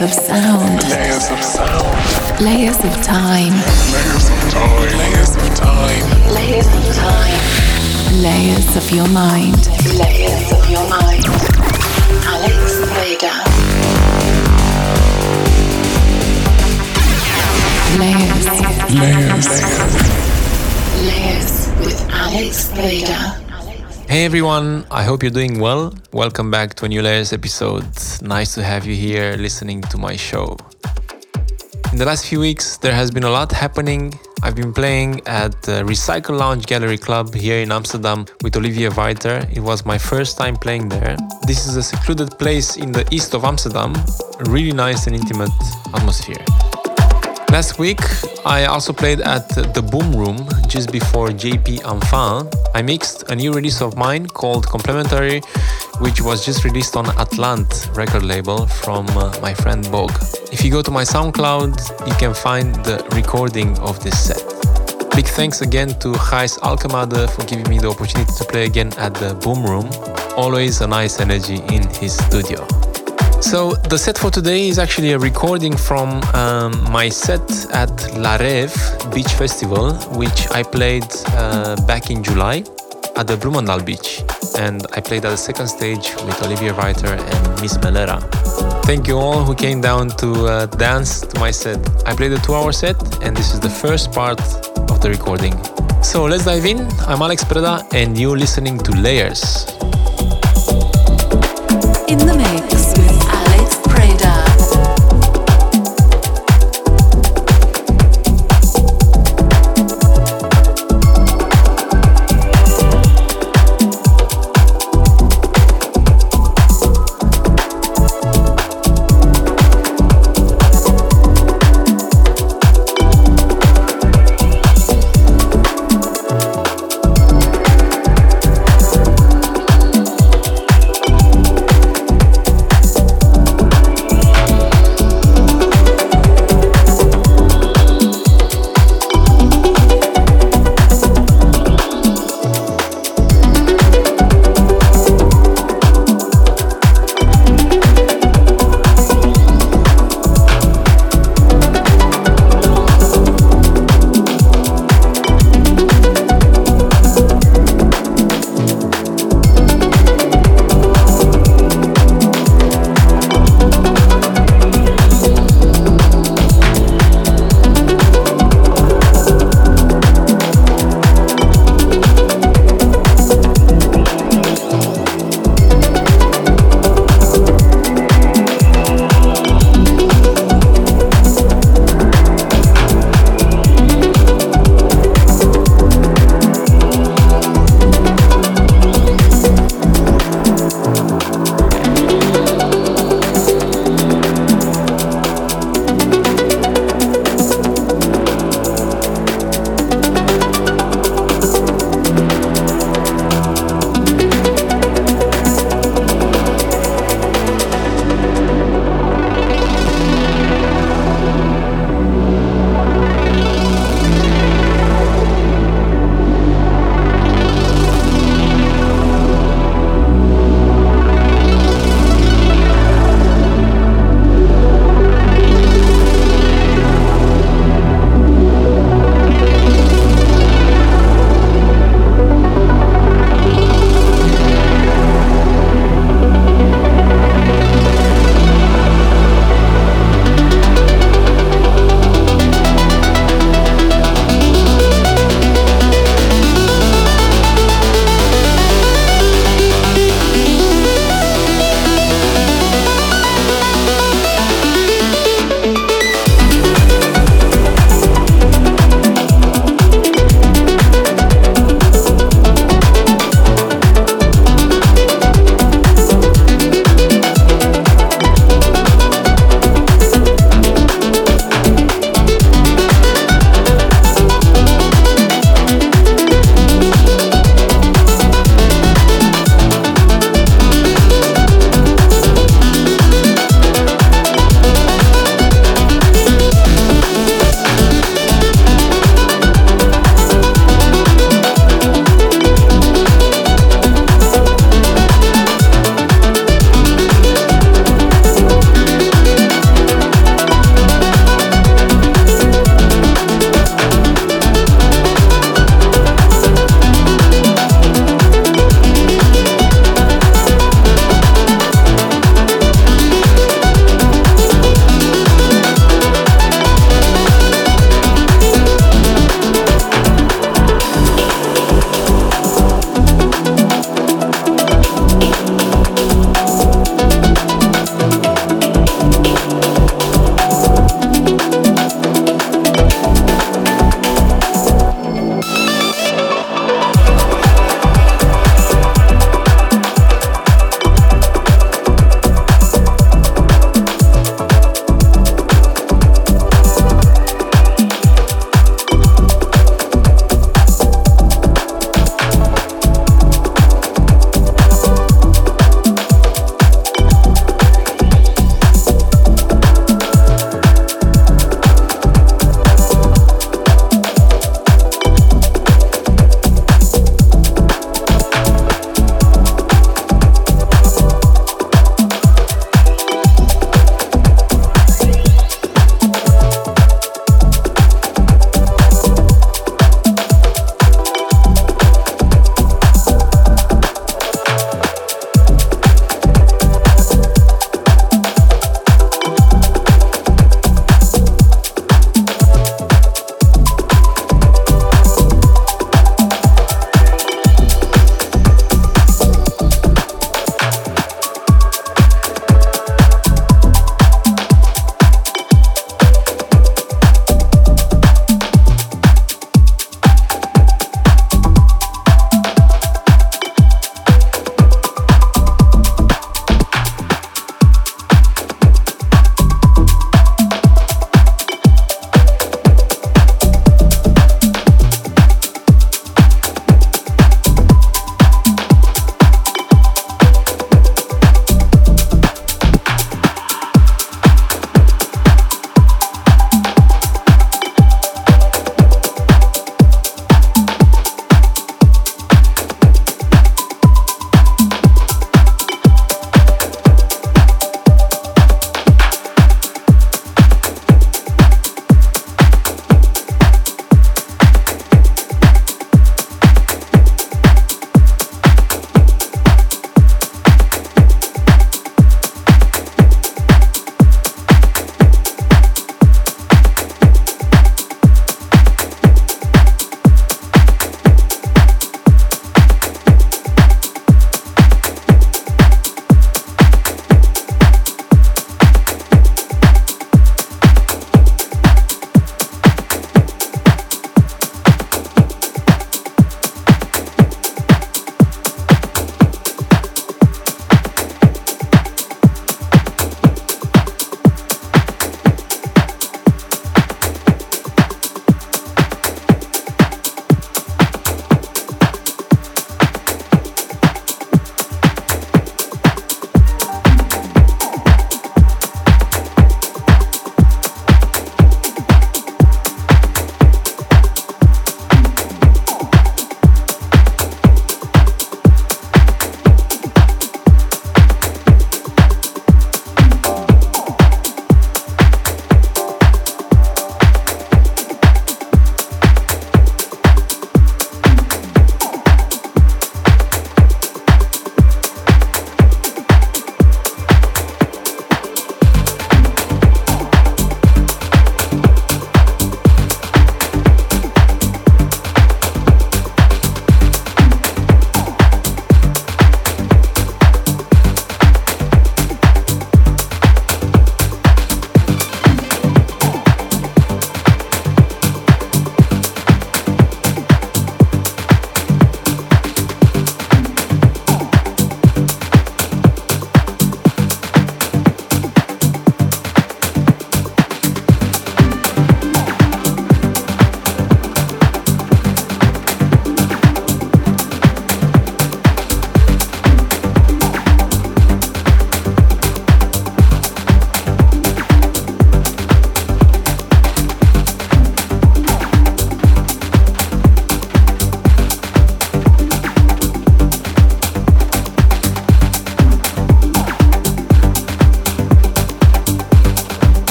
Layers of sound. Layers of sound. Layers of time. Layers of time. Layers of time. Layers of time. Layers of your mind. Layers of your mind. Alex Vader. Layers. Layers. Layers with Alex Vader. Hey everyone, I hope you're doing well. Welcome back to a new Layers episode. Nice to have you here listening to my show. In the last few weeks, there has been a lot happening. I've been playing at the Recycle Lounge Gallery Club here in Amsterdam with Olivier Weiter. It was my first time playing there. This is a secluded place in the east of Amsterdam, really nice and intimate atmosphere. Last week, I also played at the Boom Room just before JP Enfant. I mixed a new release of mine called Complementary, which was just released on Atlant record label from uh, my friend Bog. If you go to my SoundCloud, you can find the recording of this set. Big thanks again to Gijs Alkemade for giving me the opportunity to play again at the Boom Room. Always a nice energy in his studio. So the set for today is actually a recording from um, my set at La Rêve Beach Festival, which I played uh, back in July at the Bloemendaal Beach. And I played at the second stage with Olivier Weiter and Miss Melera. Thank you all who came down to uh, dance to my set. I played a two hour set, and this is the first part of the recording. So let's dive in. I'm Alex Preda, and you're listening to Layers. In the mix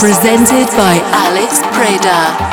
presented by Alex Preda.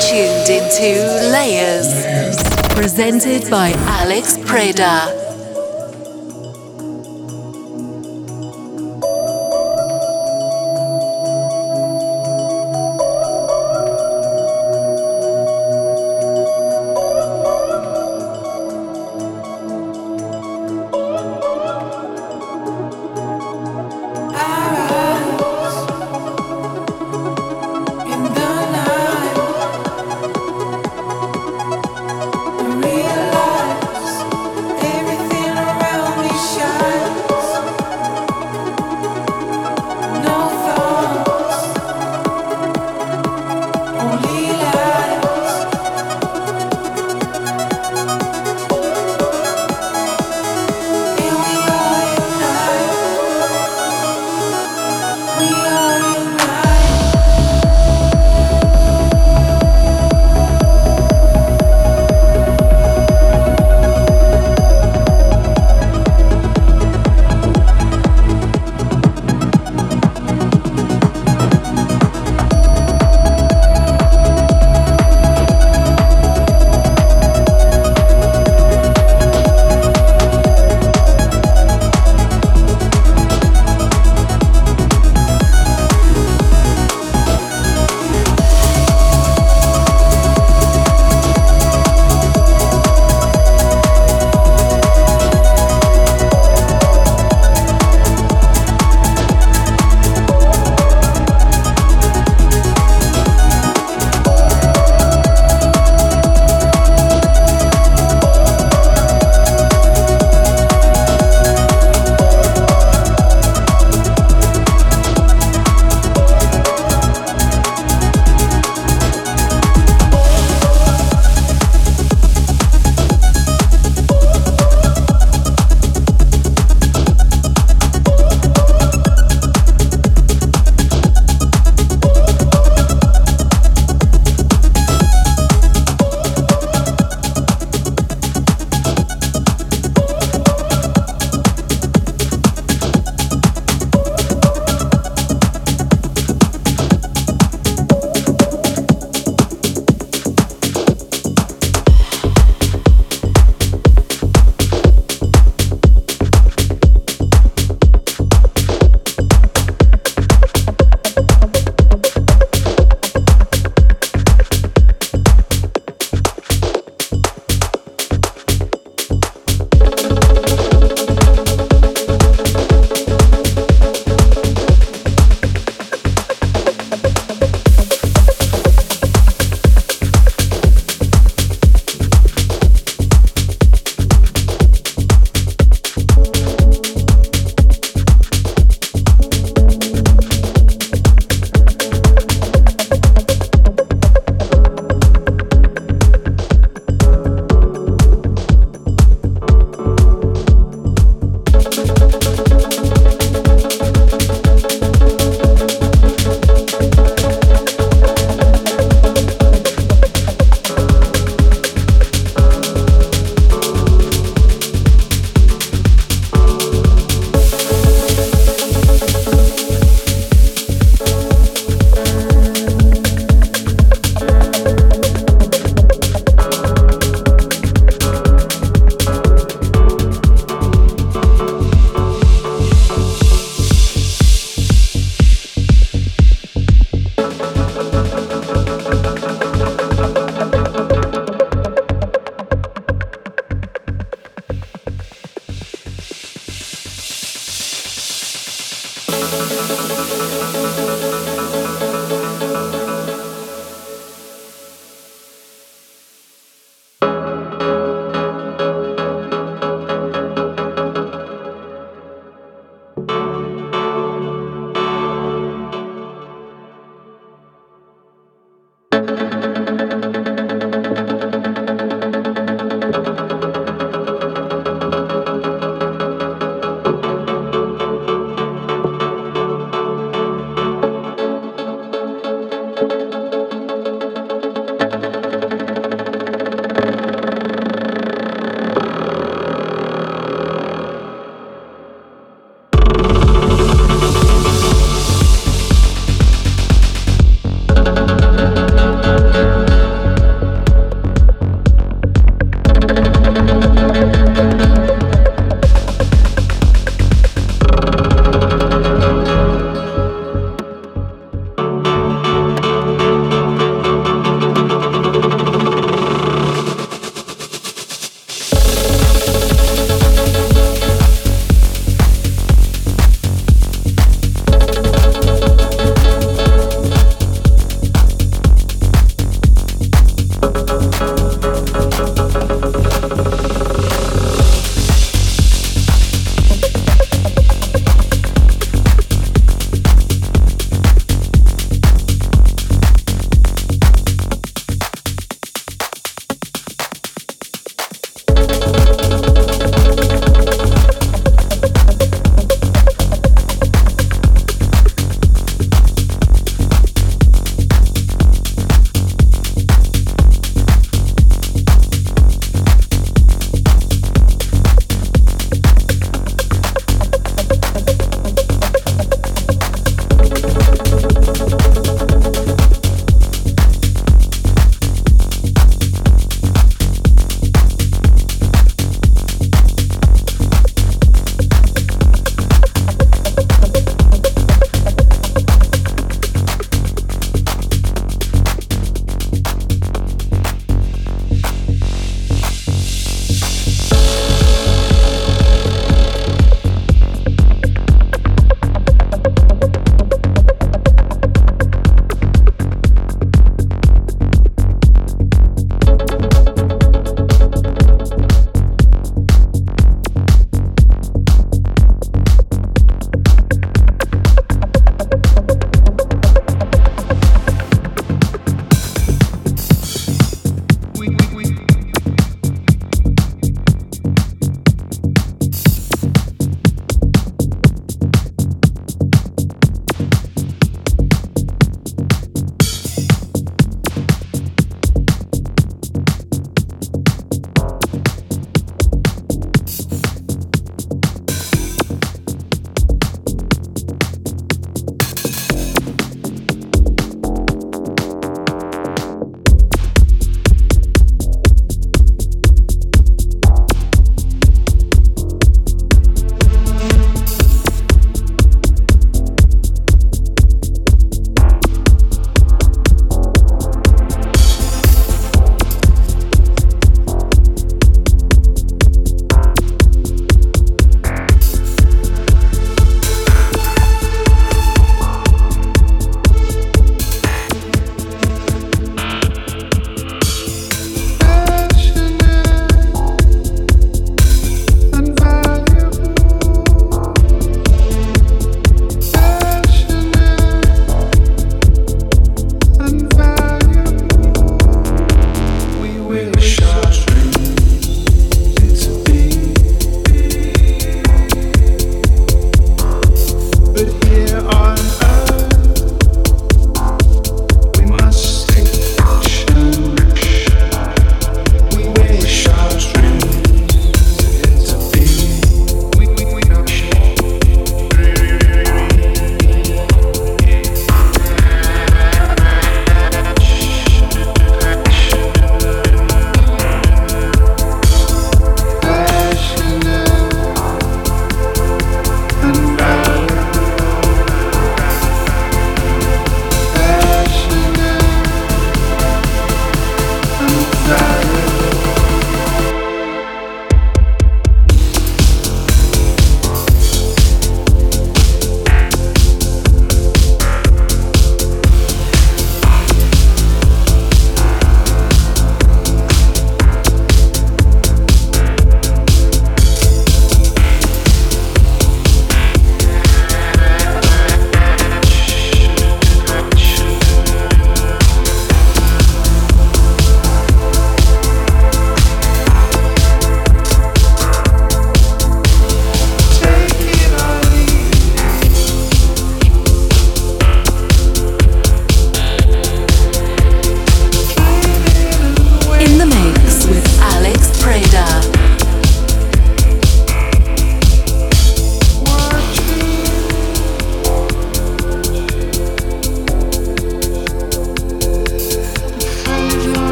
Tuned into Layers, presented by Alex Preda.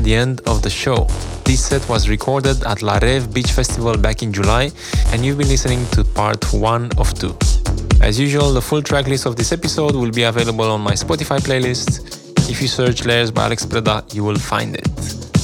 At the end of the show. This set was recorded at La Rêve Beach Festival back in July, and you've been listening to part one of two. As usual, the full track list of this episode will be available on my Spotify playlist. If you search Layers by Alex Preda, you will find it.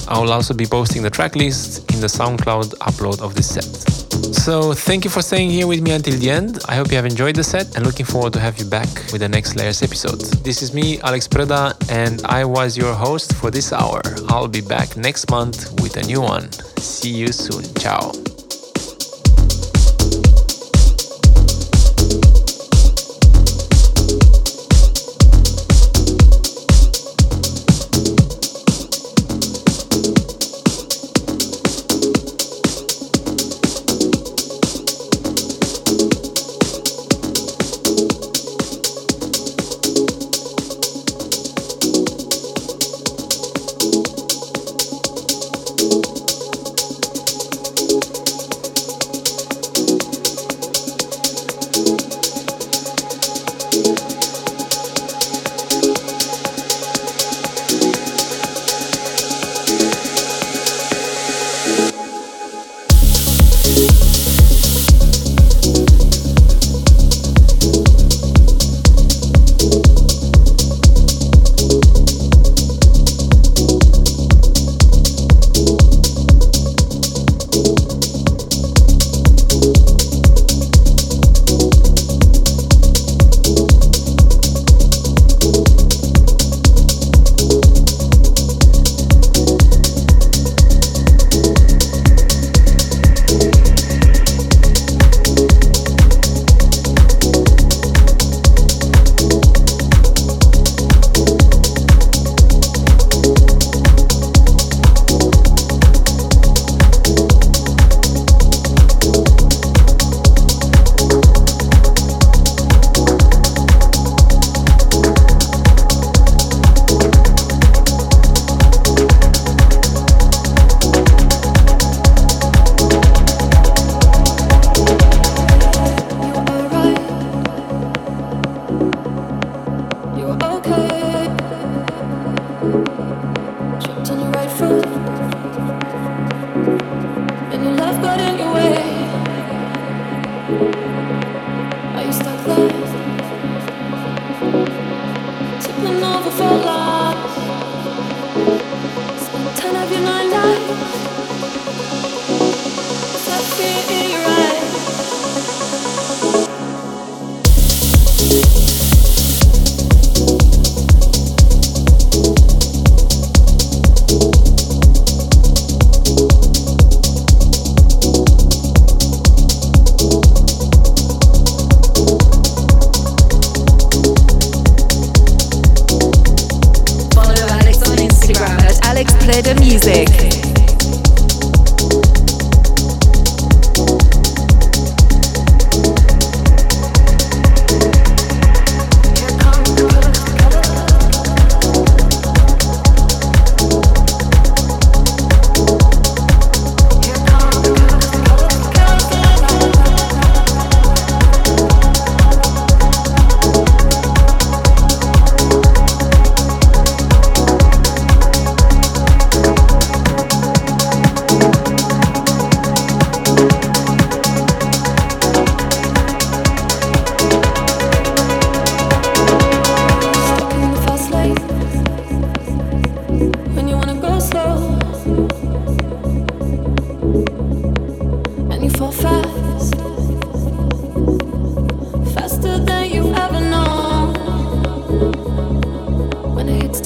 I will also be posting the track list in the SoundCloud upload of this set. So thank you for staying here with me until the end. I hope you have enjoyed the set and looking forward to have you back with the next Layers episode. This is me, Alex Preda, and I was your host for this hour. I'll be back next month with a new one. See you soon. Ciao.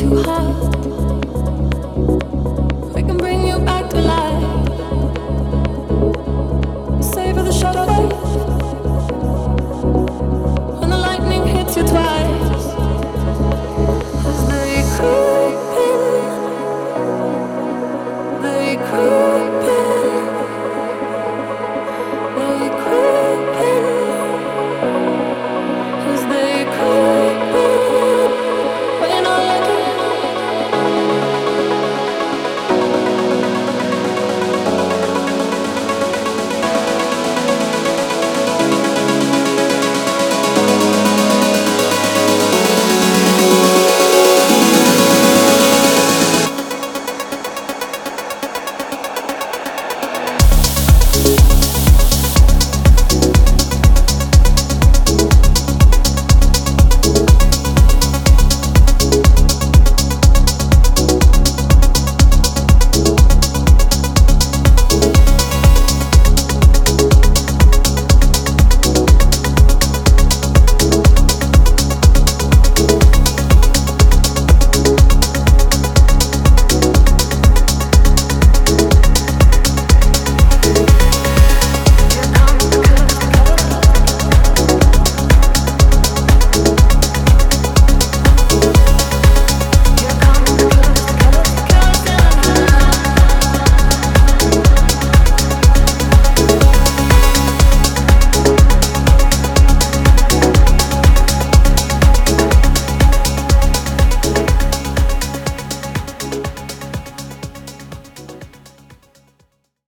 too hard.